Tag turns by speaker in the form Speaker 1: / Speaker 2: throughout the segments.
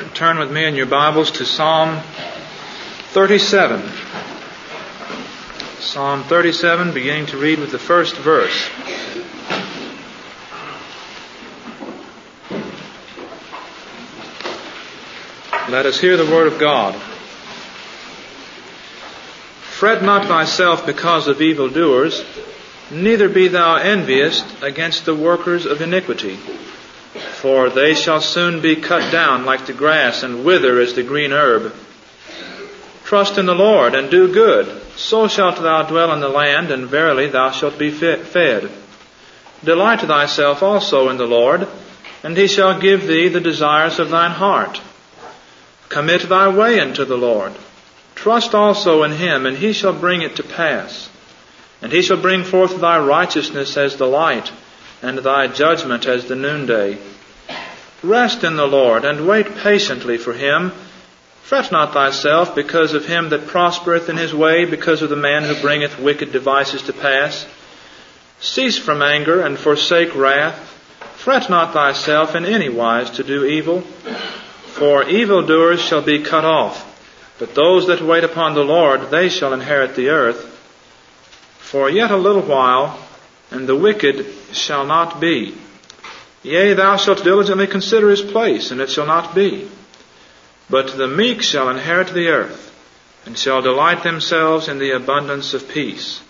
Speaker 1: Turn with me in your Bibles to Psalm 37. Psalm 37, beginning to read with the first verse. Let us hear the word of God. Fret not thyself because of evildoers, neither be thou envious against the workers of iniquity. For they shall soon be cut down like the grass and wither as the green herb. Trust in the Lord and do good, so shalt thou dwell in the land, and verily thou shalt be fed. Delight thyself also in the Lord, and he shall give thee the desires of thine heart. Commit thy way unto the Lord. Trust also in him, and he shall bring it to pass. And he shall bring forth thy righteousness as the light, and thy judgment as the noonday. Rest in the Lord, and wait patiently for him. Fret not thyself because of him that prospereth in his way, because of the man who bringeth wicked devices to pass. Cease from anger, and forsake wrath. Fret not thyself in any wise to do evil. For evildoers shall be cut off, but those that wait upon the Lord, they shall inherit the earth. For yet a little while, and the wicked shall not be. Yea, thou shalt diligently consider his place, and it shall not be. But the meek shall inherit the earth, and shall delight themselves in the abundance of peace.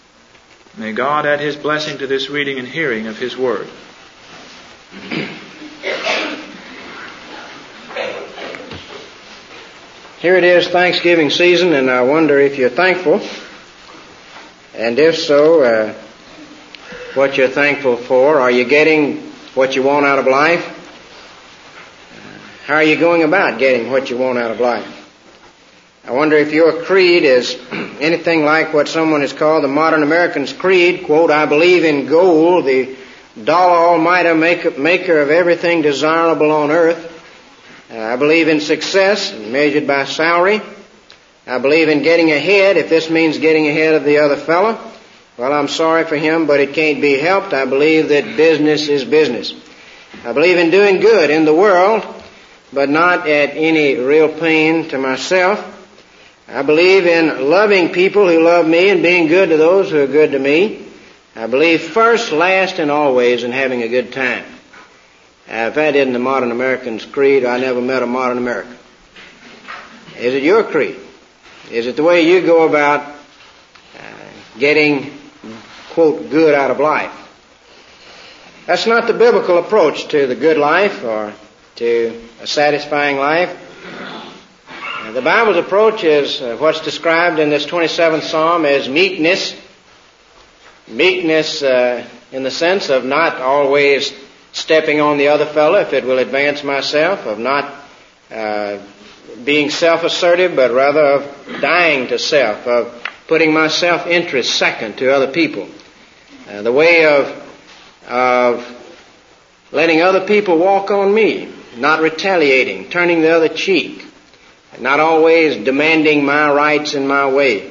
Speaker 1: May God add his blessing to this reading and hearing of his word.
Speaker 2: Here it is Thanksgiving season, and I wonder if you're thankful. And if so, uh, what you're thankful for. Are you getting what you want out of life? How are you going about getting what you want out of life? I wonder if your creed is anything like what someone has called the modern American's creed, quote, I believe in gold, the dollar almighty maker of everything desirable on earth. I believe in success measured by salary. I believe in getting ahead if this means getting ahead of the other fellow. Well, I'm sorry for him, but it can't be helped. I believe that business is business. I believe in doing good in the world, but not at any real pain to myself. I believe in loving people who love me and being good to those who are good to me. I believe first, last, and always in having a good time. If that isn't the modern American's creed, I never met a modern American. Is it your creed? Is it the way you go about uh, getting, quote, good out of life? That's not the biblical approach to the good life or to a satisfying life. Uh, the Bible's approach is uh, what's described in this 27th Psalm as meekness. Meekness uh, in the sense of not always stepping on the other fellow if it will advance myself, of not uh, being self-assertive, but rather of dying to self, of putting my self-interest second to other people. Uh, the way of of letting other people walk on me, not retaliating, turning the other cheek, not always demanding my rights in my way.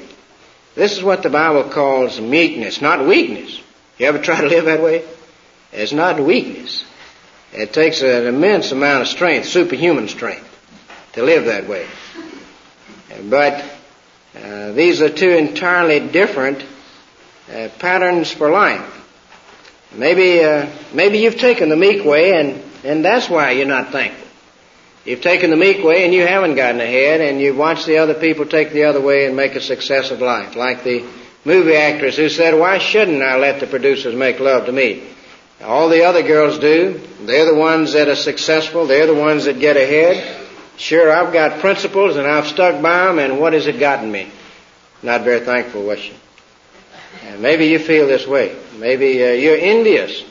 Speaker 2: This is what the Bible calls meekness, not weakness. You ever try to live that way? It's not weakness. It takes an immense amount of strength, superhuman strength, to live that way. But uh, these are two entirely different uh, patterns for life. Maybe, uh, maybe you've taken the meek way, and and that's why you're not thankful. You've taken the meek way, and you haven't gotten ahead, and you've watched the other people take the other way and make a success of life, like the movie actress who said, "Why shouldn't I let the producers make love to me?" All the other girls do. They're the ones that are successful. They're the ones that get ahead. Sure, I've got principles and I've stuck by them, and what has it gotten me? Not very thankful, was she? And maybe you feel this way. Maybe uh, you're envious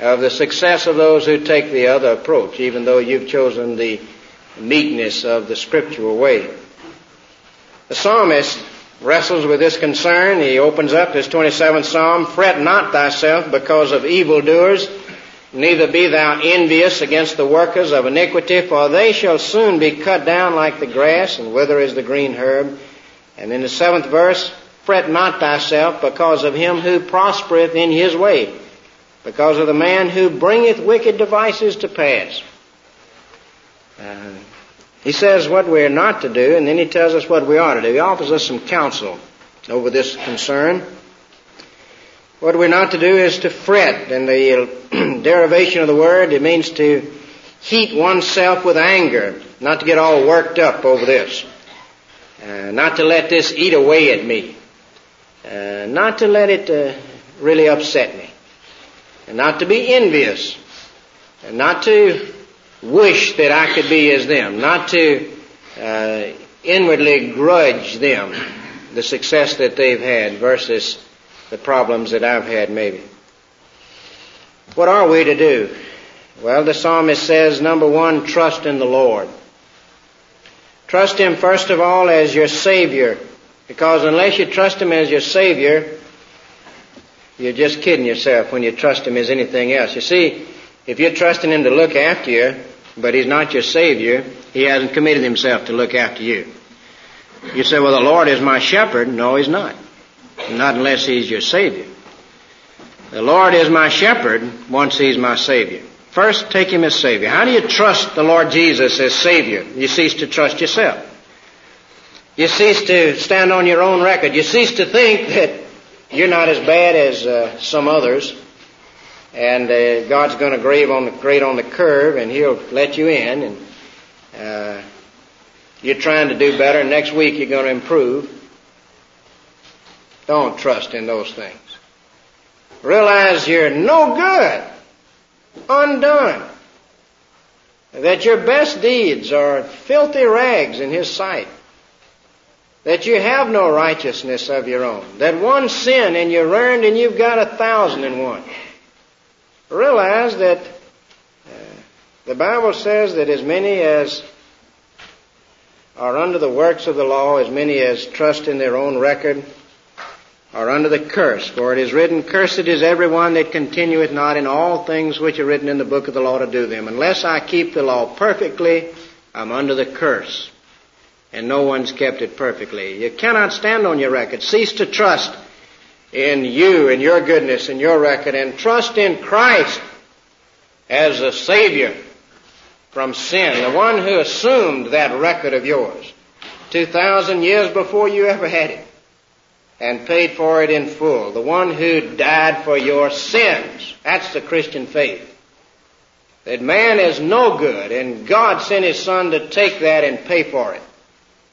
Speaker 2: of the success of those who take the other approach, even though you've chosen the meekness of the scriptural way. The psalmist wrestles with this concern. He opens up his 27th Psalm, Fret not thyself because of evildoers, neither be thou envious against the workers of iniquity, for they shall soon be cut down like the grass and wither as the green herb. And in the seventh verse, Fret not thyself because of him who prospereth in his way, because of the man who bringeth wicked devices to pass. Uh, He says what we're not to do, and then he tells us what we ought to do. He offers us some counsel over this concern. What we're not to do is to fret, and the derivation of the word, it means to heat oneself with anger, not to get all worked up over this, uh, not to let this eat away at me, uh, not to let it uh, really upset me, and not to be envious, and not to wish that I could be as them, not to uh, inwardly grudge them the success that they've had. Versus the problems that I've had maybe. What are we to do? Well, the psalmist says, number one, trust in the Lord. Trust Him first of all as your Savior, because unless you trust Him as your Savior, you're just kidding yourself when you trust Him as anything else. You see, if you're trusting Him to look after you, but He's not your Savior, He hasn't committed Himself to look after you. You say, well, the Lord is my shepherd. No, He's not. Not unless He's your Savior. The Lord is my shepherd once He's my Savior. First, take Him as Savior. How do you trust the Lord Jesus as Savior? You cease to trust yourself. You cease to stand on your own record. You cease to think that you're not as bad as uh, some others, and uh, God's going to grade on the grade on the curve, and He'll let you in, and uh, you're trying to do better. And next week you're going to improve. Don't trust in those things. Realize you're no good, undone. That your best deeds are filthy rags in His sight. That you have no righteousness of your own. That one sin and you're earned and you've got a thousand and one. Realize that uh, the Bible says that as many as are under the works of the law, as many as trust in their own record, are under the curse. For it is written, Cursed is everyone that continueth not in all things which are written in the book of the law to do them. Unless I keep the law perfectly, I'm under the curse. And no one's kept it perfectly. You cannot stand on your record. Cease to trust in you and your goodness and your record and trust in Christ as a Savior from sin, the one who assumed that record of yours 2,000 years before you ever had it and paid for it in full, the one who died for your sins. That's the Christian faith. That man is no good and God sent His Son to take that and pay for it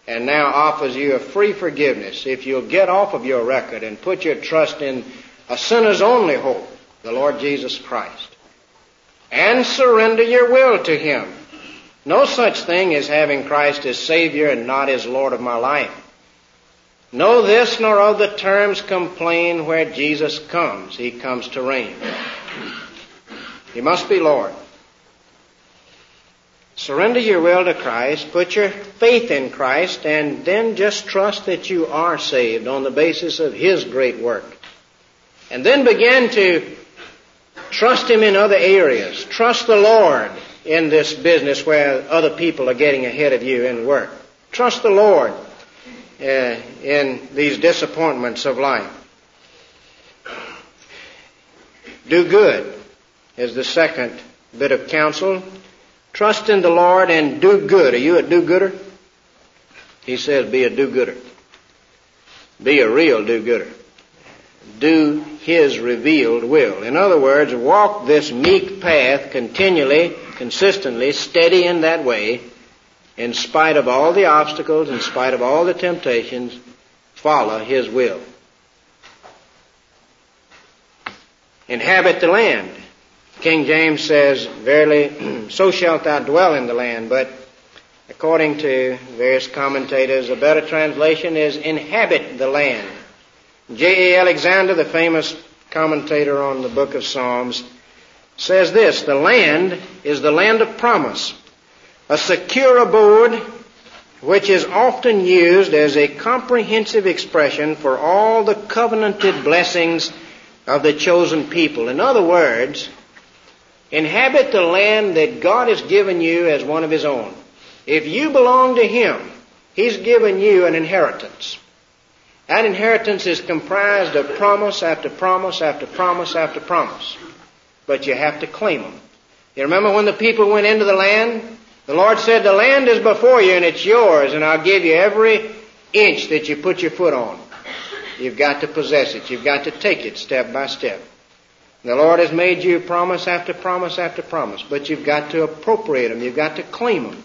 Speaker 2: and now offers you a free forgiveness if you'll get off of your record and put your trust in a sinner's only hope, the Lord Jesus Christ and surrender your will to Him. No such thing as having Christ as Savior and not as Lord of my life. No this nor other terms complain where Jesus comes. He comes to reign. He must be Lord. Surrender your will to Christ, put your faith in Christ, and then just trust that you are saved on the basis of His great work. And then begin to Trust Him in other areas. Trust the Lord in this business where other people are getting ahead of you in work. Trust the Lord uh, in these disappointments of life. Do good is the second bit of counsel. Trust in the Lord and do good. Are you a do-gooder? He says be a do-gooder. Be a real do-gooder do His revealed will. In other words, walk this meek path continually, consistently, steady in that way, in spite of all the obstacles, in spite of all the temptations, follow His will. Inhabit the land. King James says, Verily, so shalt thou dwell in the land, but according to various commentators, a better translation is inhabit the land. J.A. Alexander, the famous commentator on the book of Psalms, says this, the land is the land of promise, a secure abode which is often used as a comprehensive expression for all the covenanted blessings of the chosen people. In other words, inhabit the land that God has given you as one of His own. If you belong to Him, He's given you an inheritance. That inheritance is comprised of promise after promise after promise after promise. But you have to claim them. You remember when the people went into the land The Lord said, the land is before you and it's yours and I'll give you every inch that you put your foot on. You've got to possess it. You've got to take it step by step. The Lord has made you promise after promise after promise, but you've got to appropriate them. You've got to claim them.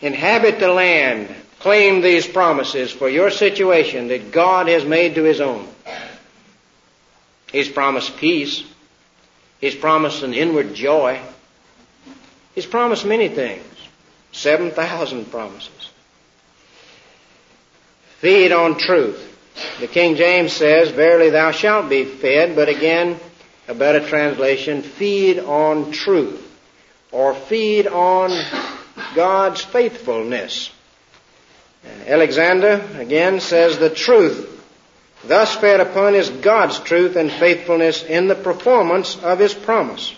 Speaker 2: Inhabit the land. Claim these promises for your situation that God has made to His own. He's promised peace. He's promised an inward joy. He's promised many things. 7,000 promises. Feed on truth. The King James says, Verily thou shalt be fed, but again, a better translation, feed on truth. Or feed on God's faithfulness. Alexander, again, says the truth thus fed upon is God's truth and faithfulness in the performance of His promise.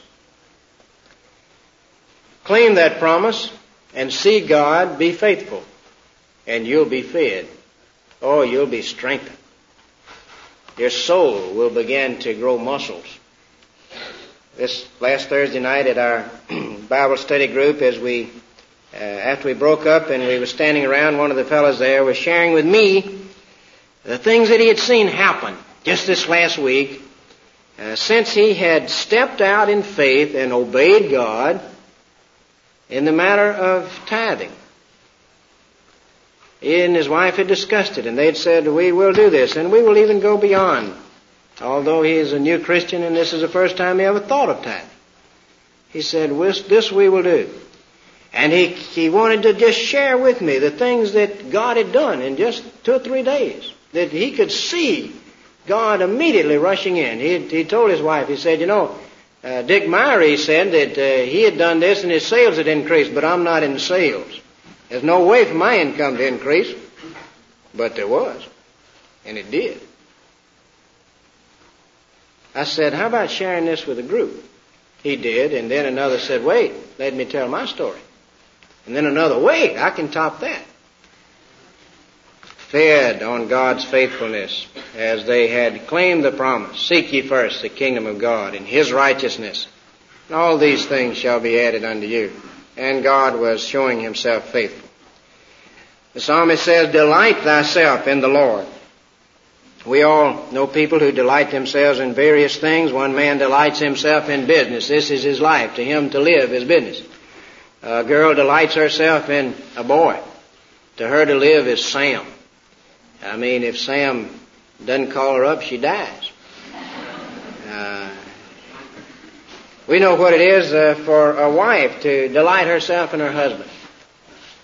Speaker 2: Claim that promise and see God be faithful, and you'll be fed. Oh, you'll be strengthened. Your soul will begin to grow muscles. This last Thursday night at our Bible study group, as we, uh, after we broke up and we were standing around, one of the fellows there was sharing with me the things that he had seen happen just this last week uh, since he had stepped out in faith and obeyed God in the matter of tithing. He and his wife had discussed it, and they'd said, We will do this, and we will even go beyond. Although he is a new Christian, and this is the first time he ever thought of tithing. He said, This we will do. And he, he wanted to just share with me the things that God had done in just two or three days. That he could see God immediately rushing in. He, he told his wife, he said, You know, uh, Dick Myrie said that uh, he had done this and his sales had increased, but I'm not in sales. There's no way for my income to increase, but there was, and it did. I said, how about sharing this with a group? He did, and then another said, wait, let me tell my story. And then another, wait, I can top that. Fed on God's faithfulness as they had claimed the promise. Seek ye first the kingdom of God and His righteousness. And all these things shall be added unto you and God was showing himself faithful. The psalmist says, delight thyself in the Lord. We all know people who delight themselves in various things. One man delights himself in business. This is his life. To him to live is business. A girl delights herself in a boy. To her to live is Sam. I mean, if Sam doesn't call her up, she dies. Uh, we know what it is uh, for a wife to delight herself in her husband.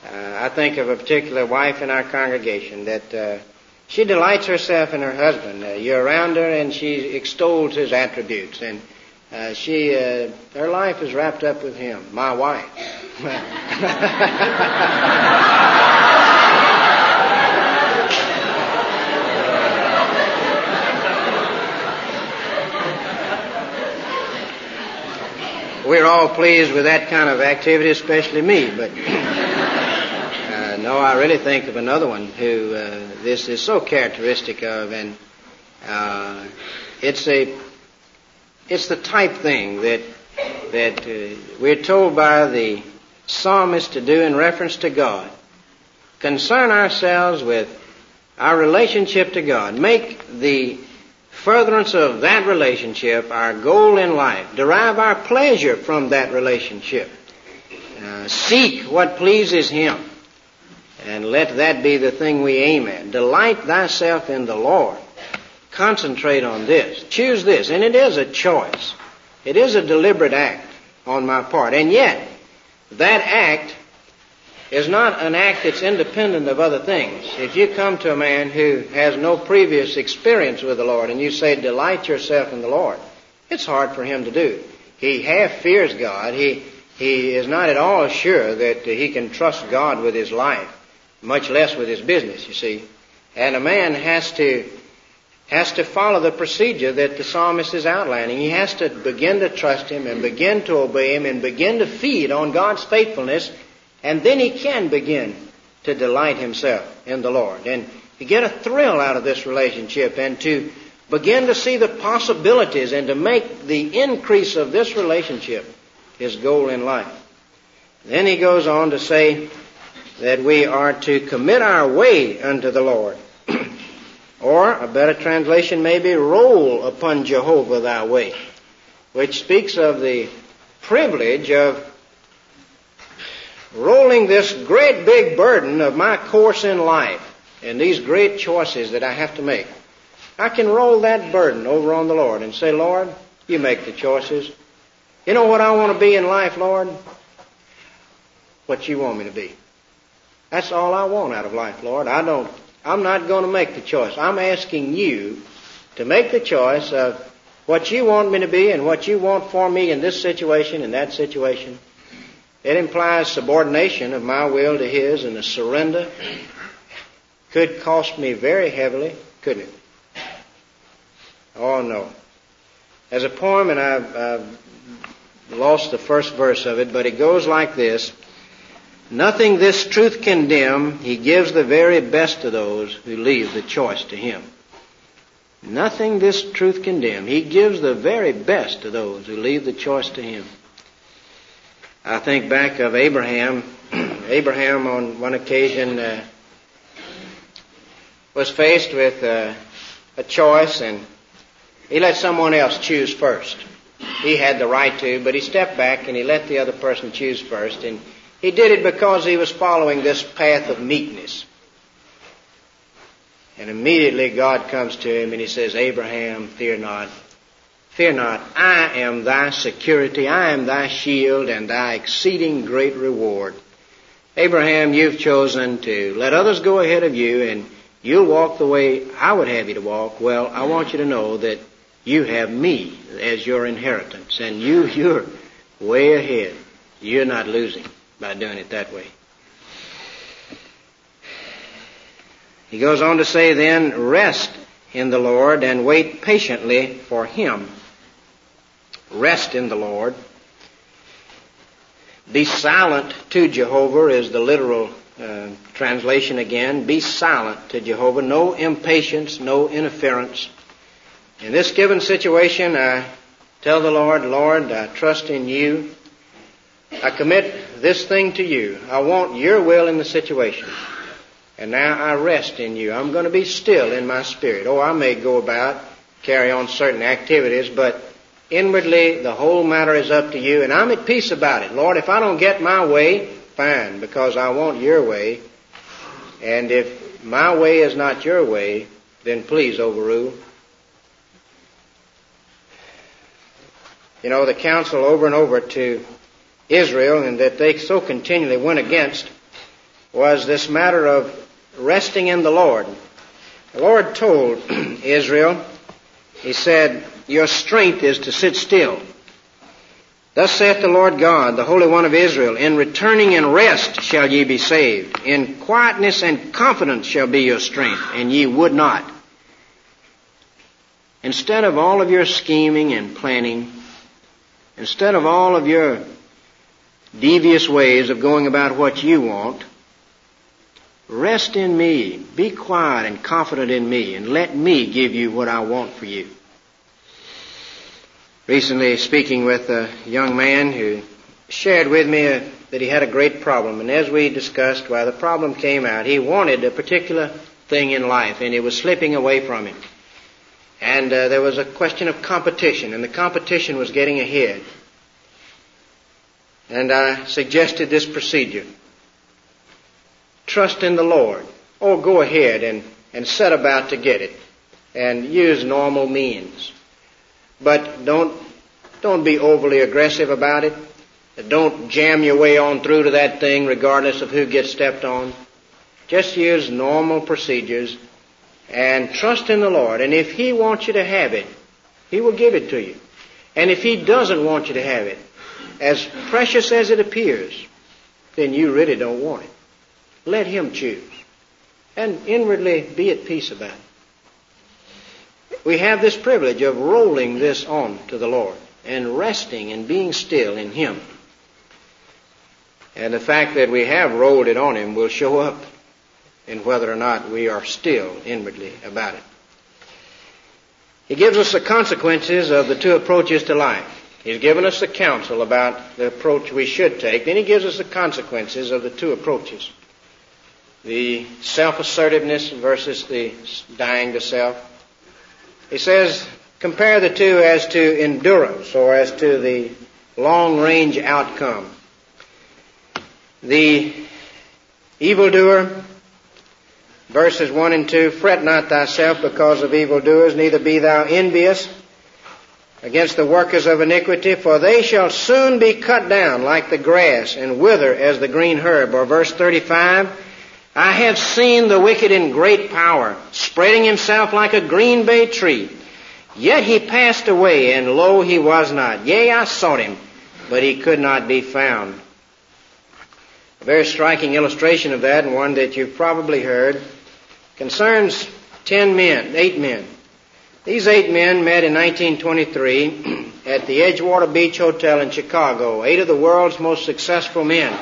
Speaker 2: Uh, I think of a particular wife in our congregation that uh, she delights herself in her husband. Uh, you're around her and she extols his attributes, and uh, she her life is wrapped up with him. My wife. we're all pleased with that kind of activity, especially me. But uh, no, I really think of another one who uh, this is so characteristic of, and uh, it's a it's the type thing that that uh, we're told by the psalmist to do in reference to God. Concern ourselves with our relationship to God. Make the furtherance of that relationship our goal in life. Derive our pleasure from that relationship. Uh, seek what pleases Him. And let that be the thing we aim at. Delight thyself in the Lord. Concentrate on this. Choose this. And it is a choice. It is a deliberate act on my part. And yet, that act is not an act that's independent of other things. If you come to a man who has no previous experience with the Lord and you say, delight yourself in the Lord, it's hard for him to do. He half fears God. He, he is not at all sure that he can trust God with his life, much less with his business, you see. And a man has to, has to follow the procedure that the psalmist is outlining. He has to begin to trust him and begin to obey him and begin to feed on God's faithfulness and then he can begin to delight himself in the Lord and to get a thrill out of this relationship and to begin to see the possibilities and to make the increase of this relationship his goal in life. Then he goes on to say that we are to commit our way unto the Lord. or a better translation may be roll upon Jehovah thy way, which speaks of the privilege of rolling this great big burden of my course in life and these great choices that I have to make. I can roll that burden over on the Lord and say, Lord, you make the choices. You know what I want to be in life, Lord? What you want me to be. That's all I want out of life, Lord. I don't, I'm not going to make the choice. I'm asking you to make the choice of what you want me to be and what you want for me in this situation and that situation. It implies subordination of my will to His and a surrender. Could cost me very heavily, couldn't it? Oh no. As a poem, and I've, I've lost the first verse of it, but it goes like this. Nothing this truth can dim, he gives the very best to those who leave the choice to him. Nothing this truth can dim, he gives the very best to those who leave the choice to him. I think back of Abraham. Abraham on one occasion uh, was faced with uh, a choice and he let someone else choose first. He had the right to, but he stepped back and he let the other person choose first. And he did it because he was following this path of meekness. And immediately God comes to him and he says, Abraham, fear not. Fear not. I am thy security. I am thy shield and thy exceeding great reward. Abraham, you've chosen to let others go ahead of you and you'll walk the way I would have you to walk. Well, I want you to know that you have me as your inheritance, and you, you're way ahead. You're not losing by doing it that way. He goes on to say then, rest in the Lord and wait patiently for Him. Rest in the Lord. Be silent to Jehovah is the literal uh, translation again. Be silent to Jehovah. No impatience, no interference. In this given situation, I tell the Lord, Lord, I trust in you. I commit this thing to you. I want your will in the situation. And now I rest in you. I'm going to be still in my spirit. Oh, I may go about, carry on certain activities, but inwardly the whole matter is up to you, and I'm at peace about it. Lord, if I don't get my way, fine, because I want your way. And if my way is not your way, then please overrule. you know, the counsel over and over to Israel and that they so continually went against was this matter of resting in the Lord. The Lord told Israel, He said, Your strength is to sit still. Thus saith the Lord God, the Holy One of Israel, In returning and rest shall ye be saved. In quietness and confidence shall be your strength, and ye would not. Instead of all of your scheming and planning, Instead of all of your devious ways of going about what you want, rest in me, be quiet and confident in me, and let me give you what I want for you. Recently, speaking with a young man who shared with me a, that he had a great problem, and as we discussed, why the problem came out, he wanted a particular thing in life, and it was slipping away from him. And uh, there was a question of competition, and the competition was getting ahead. And I suggested this procedure. Trust in the Lord. Or go ahead and, and set about to get it. And use normal means. But don't, don't be overly aggressive about it. Don't jam your way on through to that thing regardless of who gets stepped on. Just use normal procedures and trust in the Lord. And if He wants you to have it, He will give it to you. And if He doesn't want you to have it, as precious as it appears, then you really don't want it. Let Him choose. And inwardly be at peace about it. We have this privilege of rolling this on to the Lord and resting and being still in Him. And the fact that we have rolled it on Him will show up in whether or not we are still inwardly about it. He gives us the consequences of the two approaches to life. He's given us the counsel about the approach we should take. Then he gives us the consequences of the two approaches. The self-assertiveness versus the dying to self. He says, compare the two as to endurance or as to the long range outcome. The evildoer, verses 1 and 2, fret not thyself because of evildoers, neither be thou envious against the workers of iniquity, for they shall soon be cut down like the grass and wither as the green herb. Or verse 35, I have seen the wicked in great power, spreading himself like a green bay tree. Yet he passed away, and lo, he was not. Yea, I sought him, but he could not be found. A very striking illustration of that, and one that you've probably heard, concerns ten men, eight men. These eight men met in 1923 at the Edgewater Beach Hotel in Chicago, eight of the world's most successful men.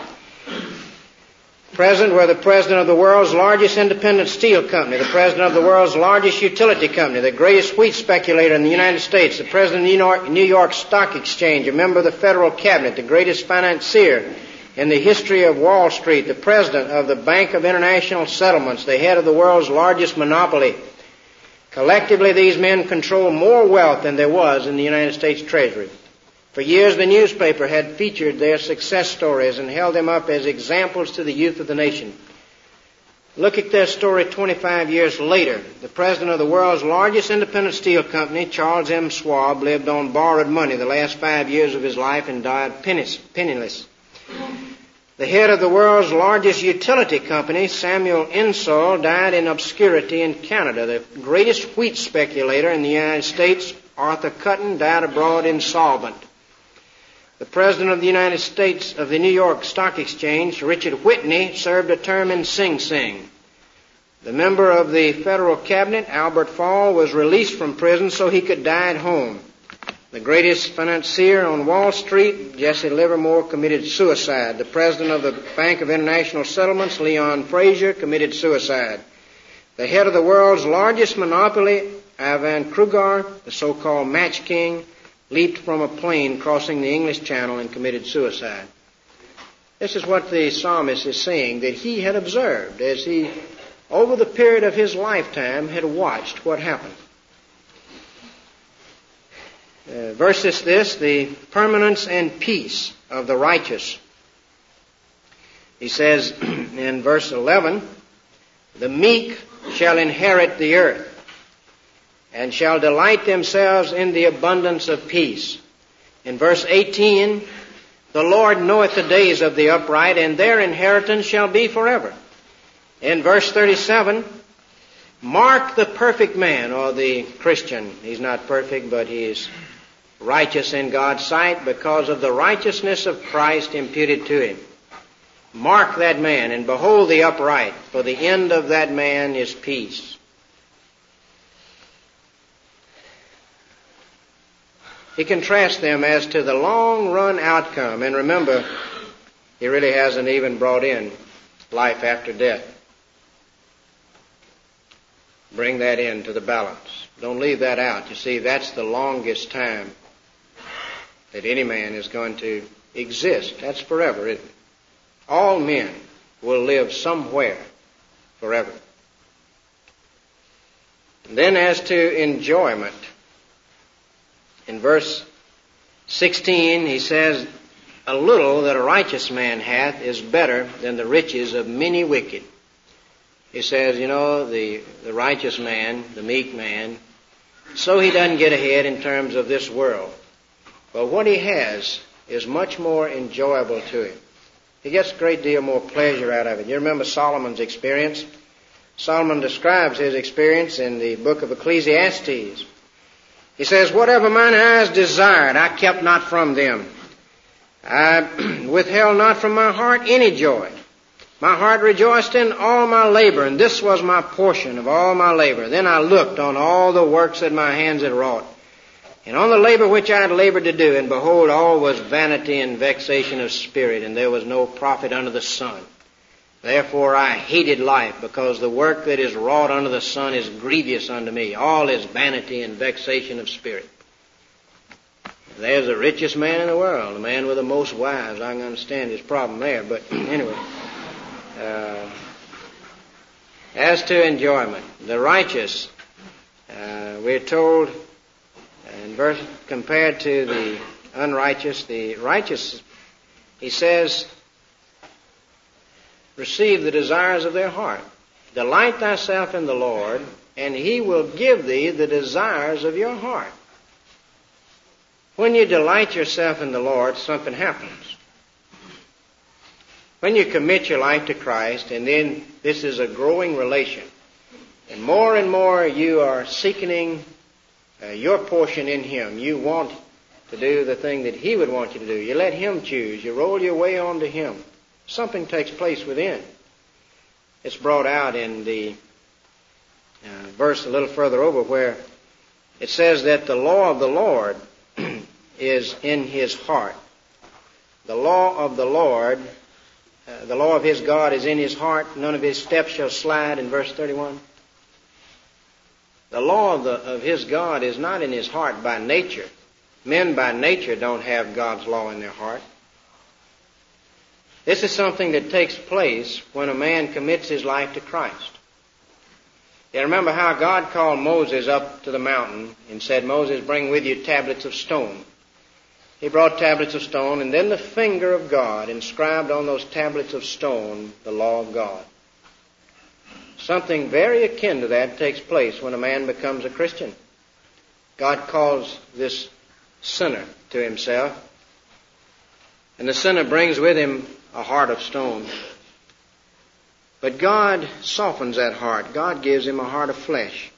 Speaker 2: Present were the president of the world's largest independent steel company, the president of the world's largest utility company, the greatest wheat speculator in the United States, the president of York, New York Stock Exchange, a member of the federal cabinet, the greatest financier in the history of Wall Street, the president of the Bank of International Settlements, the head of the world's largest monopoly, Collectively, these men control more wealth than there was in the United States Treasury. For years, the newspaper had featured their success stories and held them up as examples to the youth of the nation. Look at their story 25 years later. The president of the world's largest independent steel company, Charles M. Schwab, lived on borrowed money the last five years of his life and died penniless. The head of the world's largest utility company, Samuel Insull, died in obscurity in Canada. The greatest wheat speculator in the United States, Arthur Cutten, died abroad insolvent. The president of the United States of the New York Stock Exchange, Richard Whitney, served a term in Sing Sing. The member of the federal cabinet, Albert Fall, was released from prison so he could die at home. The greatest financier on Wall Street, Jesse Livermore, committed suicide. The president of the Bank of International Settlements, Leon Fraser, committed suicide. The head of the world's largest monopoly, Ivan Kreuger, the so-called Match King, leaped from a plane crossing the English Channel and committed suicide. This is what the psalmist is saying that he had observed as he, over the period of his lifetime, had watched what happened. Uh, versus this, the permanence and peace of the righteous. He says in verse 11, the meek shall inherit the earth and shall delight themselves in the abundance of peace. In verse 18, the Lord knoweth the days of the upright and their inheritance shall be forever. In verse 37, mark the perfect man or the Christian. He's not perfect, but he is righteous in God's sight because of the righteousness of Christ imputed to him. Mark that man and behold the upright, for the end of that man is peace. He contrasts them as to the long run outcome, and remember, he really hasn't even brought in life after death. Bring that into the balance. Don't leave that out. You see, that's the longest time that any man is going to exist. That's forever, isn't it? All men will live somewhere forever. And then as to enjoyment, in verse 16 he says, A little that a righteous man hath is better than the riches of many wicked. He says, you know, the, the righteous man, the meek man, so he doesn't get ahead in terms of this world. But what he has is much more enjoyable to him. He gets a great deal more pleasure out of it. You remember Solomon's experience? Solomon describes his experience in the book of Ecclesiastes. He says, Whatever mine eyes desired, I kept not from them. I withheld not from my heart any joy. My heart rejoiced in all my labor, and this was my portion of all my labor. Then I looked on all the works that my hands had wrought and on the labor which I had labored to do, and behold, all was vanity and vexation of spirit, and there was no profit under the sun. Therefore I hated life, because the work that is wrought under the sun is grievous unto me. All is vanity and vexation of spirit. There's the richest man in the world, the man with the most wives. I can understand his problem there, but anyway. Uh, as to enjoyment, the righteous, uh, we're told in verse compared to the unrighteous, the righteous, he says, receive the desires of their heart. Delight thyself in the Lord, and he will give thee the desires of your heart. When you delight yourself in the Lord, something happens. When you commit your life to Christ, and then this is a growing relation, and more and more you are seeking uh, your portion in Him. You want to do the thing that He would want you to do. You let Him choose. You roll your way onto Him. Something takes place within. It's brought out in the uh, verse a little further over where it says that the law of the Lord is in his heart. The law of the Lord, uh, the law of his God is in his heart. None of his steps shall slide in verse 31. The law of, the, of his God is not in his heart by nature. Men by nature don't have God's law in their heart. This is something that takes place when a man commits his life to Christ. You remember how God called Moses up to the mountain and said, Moses, bring with you tablets of stone. He brought tablets of stone, and then the finger of God inscribed on those tablets of stone the law of God. Something very akin to that takes place when a man becomes a Christian. God calls this sinner to himself, and the sinner brings with him a heart of stone. But God softens that heart. God gives him a heart of flesh.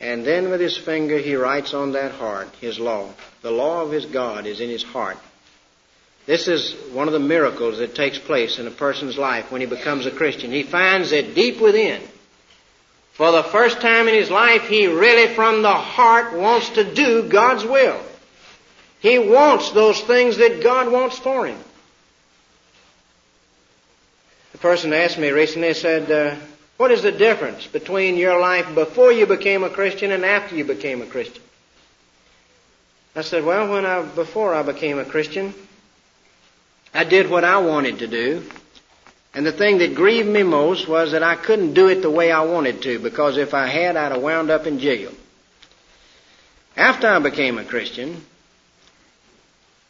Speaker 2: And then with his finger he writes on that heart his law. The law of his God is in his heart. This is one of the miracles that takes place in a person's life when he becomes a Christian. He finds that deep within, for the first time in his life, he really from the heart wants to do God's will. He wants those things that God wants for him. Person asked me recently, said, uh, what is the difference between your life before you became a Christian and after you became a Christian? I said, well, when I, before I became a Christian, I did what I wanted to do. And the thing that grieved me most was that I couldn't do it the way I wanted to, because if I had, I'd have wound up in jail. After I became a Christian,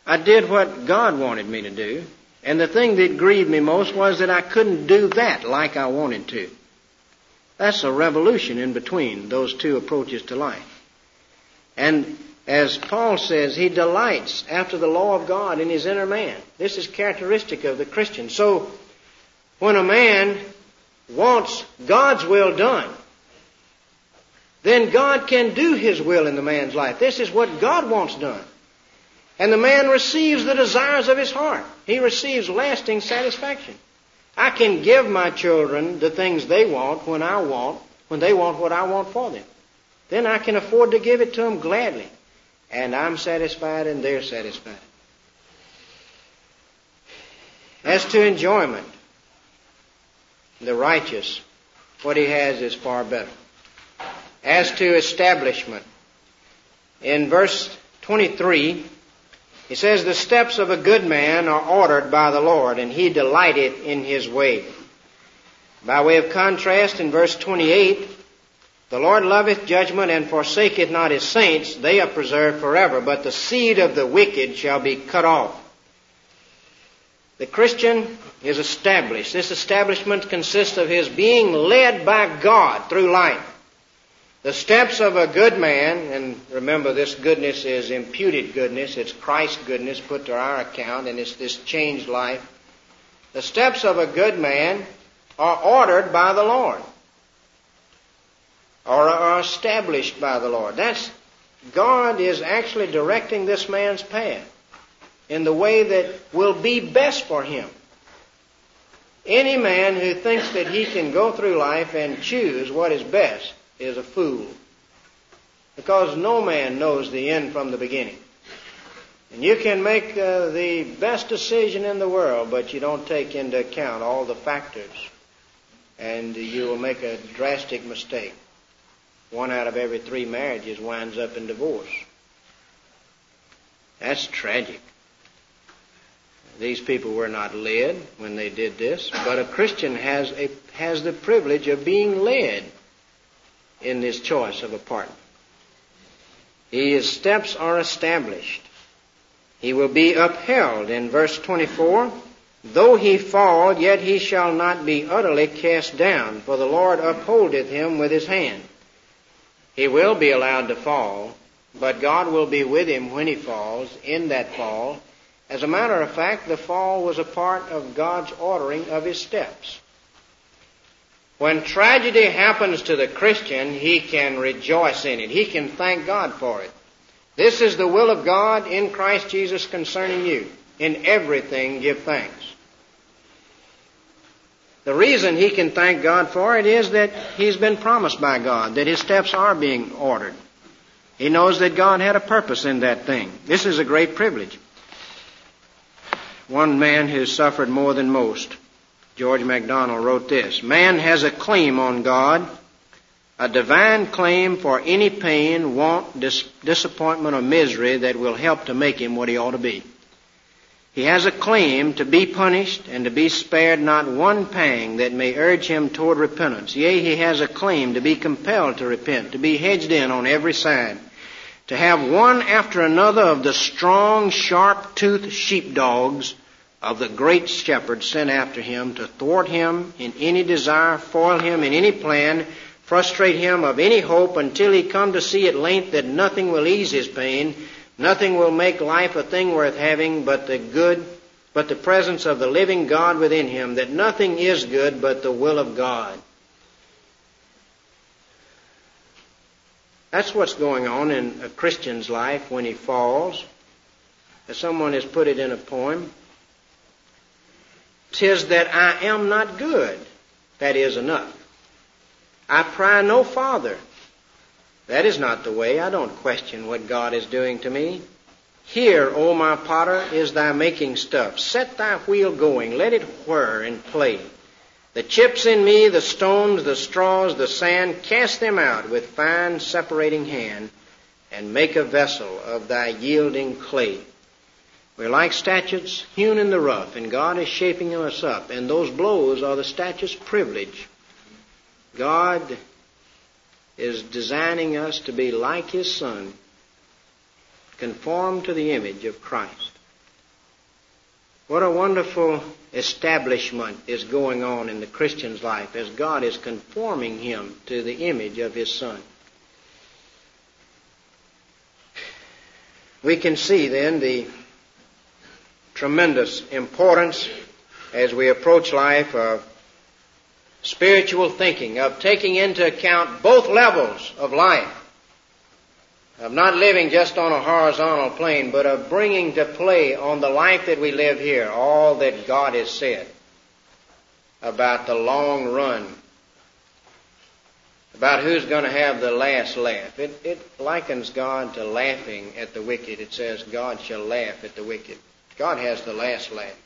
Speaker 2: I did what God wanted me to do. And the thing that grieved me most was that I couldn't do that like I wanted to. That's a revolution in between those two approaches to life. And as Paul says, he delights after the law of God in his inner man. This is characteristic of the Christian. So, when a man wants God's will done, then God can do his will in the man's life. This is what God wants done. And the man receives the desires of his heart. He receives lasting satisfaction. I can give my children the things they want when I want, when they want what I want for them. Then I can afford to give it to them gladly and I'm satisfied and they're satisfied. As to enjoyment, the righteous, what he has is far better. As to establishment, in verse 23, he says, The steps of a good man are ordered by the Lord, and he delighteth in his way. By way of contrast, in verse 28, the Lord loveth judgment and forsaketh not his saints. They are preserved forever, but the seed of the wicked shall be cut off. The Christian is established. This establishment consists of his being led by God through life. The steps of a good man, and remember this goodness is imputed goodness, it's Christ's goodness put to our account, and it's this changed life. The steps of a good man are ordered by the Lord or are established by the Lord. That's God is actually directing this man's path in the way that will be best for him. Any man who thinks that he can go through life and choose what is best is a fool. Because no man knows the end from the beginning. And you can make uh, the best decision in the world, but you don't take into account all the factors. And you will make a drastic mistake one out of every three marriages winds up in divorce. That's tragic. These people were not led when they did this, but a Christian has a has the privilege of being led in this choice of a partner. His steps are established. He will be upheld in verse 24. Though he fall, yet he shall not be utterly cast down, for the Lord upholdeth him with his hand. He will be allowed to fall, but God will be with him when he falls, in that fall. As a matter of fact, the fall was a part of God's ordering of his steps. When tragedy happens to the Christian, he can rejoice in it. He can thank God for it. This is the will of God in Christ Jesus concerning you. In everything give thanks. The reason he can thank God for it is that he's been promised by God, that his steps are being ordered. He knows that God had a purpose in that thing. This is a great privilege. One man who suffered more than most, George MacDonald, wrote this Man has a claim on God, a divine claim for any pain, want, dis- disappointment, or misery that will help to make him what he ought to be. He has a claim to be punished and to be spared not one pang that may urge him toward repentance. Yea, he has a claim to be compelled to repent, to be hedged in on every side, to have one after another of the strong, sharp-toothed sheepdogs of the great shepherd sent after him to thwart him in any desire, foil him in any plan, frustrate him of any hope until he come to see at length that nothing will ease his pain, Nothing will make life a thing worth having but the good, but the presence of the living God within him, that nothing is good but the will of God. That's what's going on in a Christian's life when he falls. As someone has put it in a poem, tis that I am not good. That is enough. I pry no farther. That is not the way. I don't question what God is doing to me. Here, O my potter, is thy making stuff. Set thy wheel going. Let it whir and play. The chips in me, the stones, the straws, the sand, cast them out with fine separating hand and make a vessel of thy yielding clay. We're like statues hewn in the rough, and God is shaping us up, and those blows are the statue's privilege. God is designing us to be like His Son, conformed to the image of Christ. What a wonderful establishment is going on in the Christian's life as God is conforming him to the image of His Son. We can see then the tremendous importance as we approach life of spiritual thinking, of taking into account both levels of life, of not living just on a horizontal plane, but of bringing to play on the life that we live here all that God has said about the long run, about who's going to have the last laugh. It, it likens God to laughing at the wicked. It says God shall laugh at the wicked. God has the last laugh.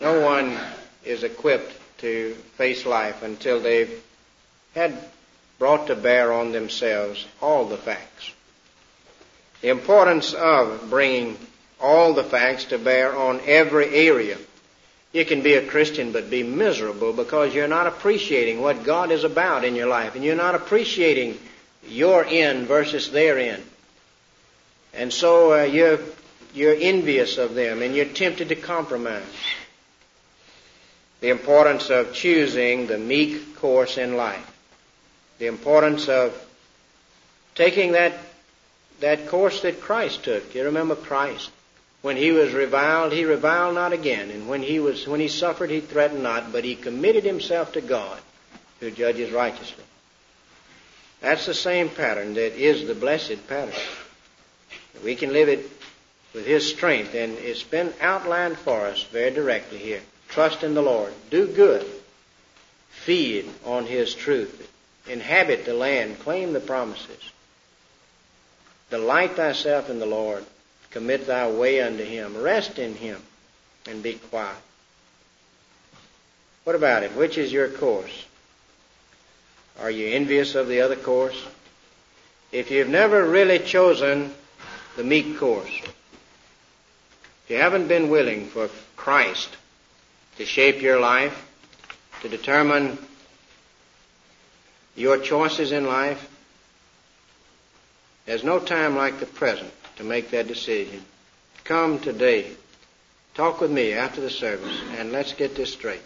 Speaker 2: No one is equipped to face life until they've had brought to bear on themselves all the facts. The importance of bringing all the facts to bear on every area. You can be a Christian but be miserable because you're not appreciating what God is about in your life and you're not appreciating your end versus their end. And so uh, you're, you're envious of them and you're tempted to compromise the importance of choosing the meek course in life, the importance of taking that, that course that Christ took. You remember Christ? When he was reviled, he reviled not again. And when he was, when he suffered, he threatened not, but he committed himself to God, who judges righteously. That's the same pattern that is the blessed pattern. We can live it with His strength, and it's been outlined for us very directly here. Trust in the Lord. Do good. Feed on His truth. Inhabit the land. Claim the promises. Delight thyself in the Lord. Commit thy way unto Him. Rest in Him and be quiet. What about it? Which is your course? Are you envious of the other course? if you've never really chosen the meek course, if you haven't been willing for Christ to shape your life, to determine your choices in life, there's no time like the present to make that decision. Come today. Talk with me after the service and let's get this straight.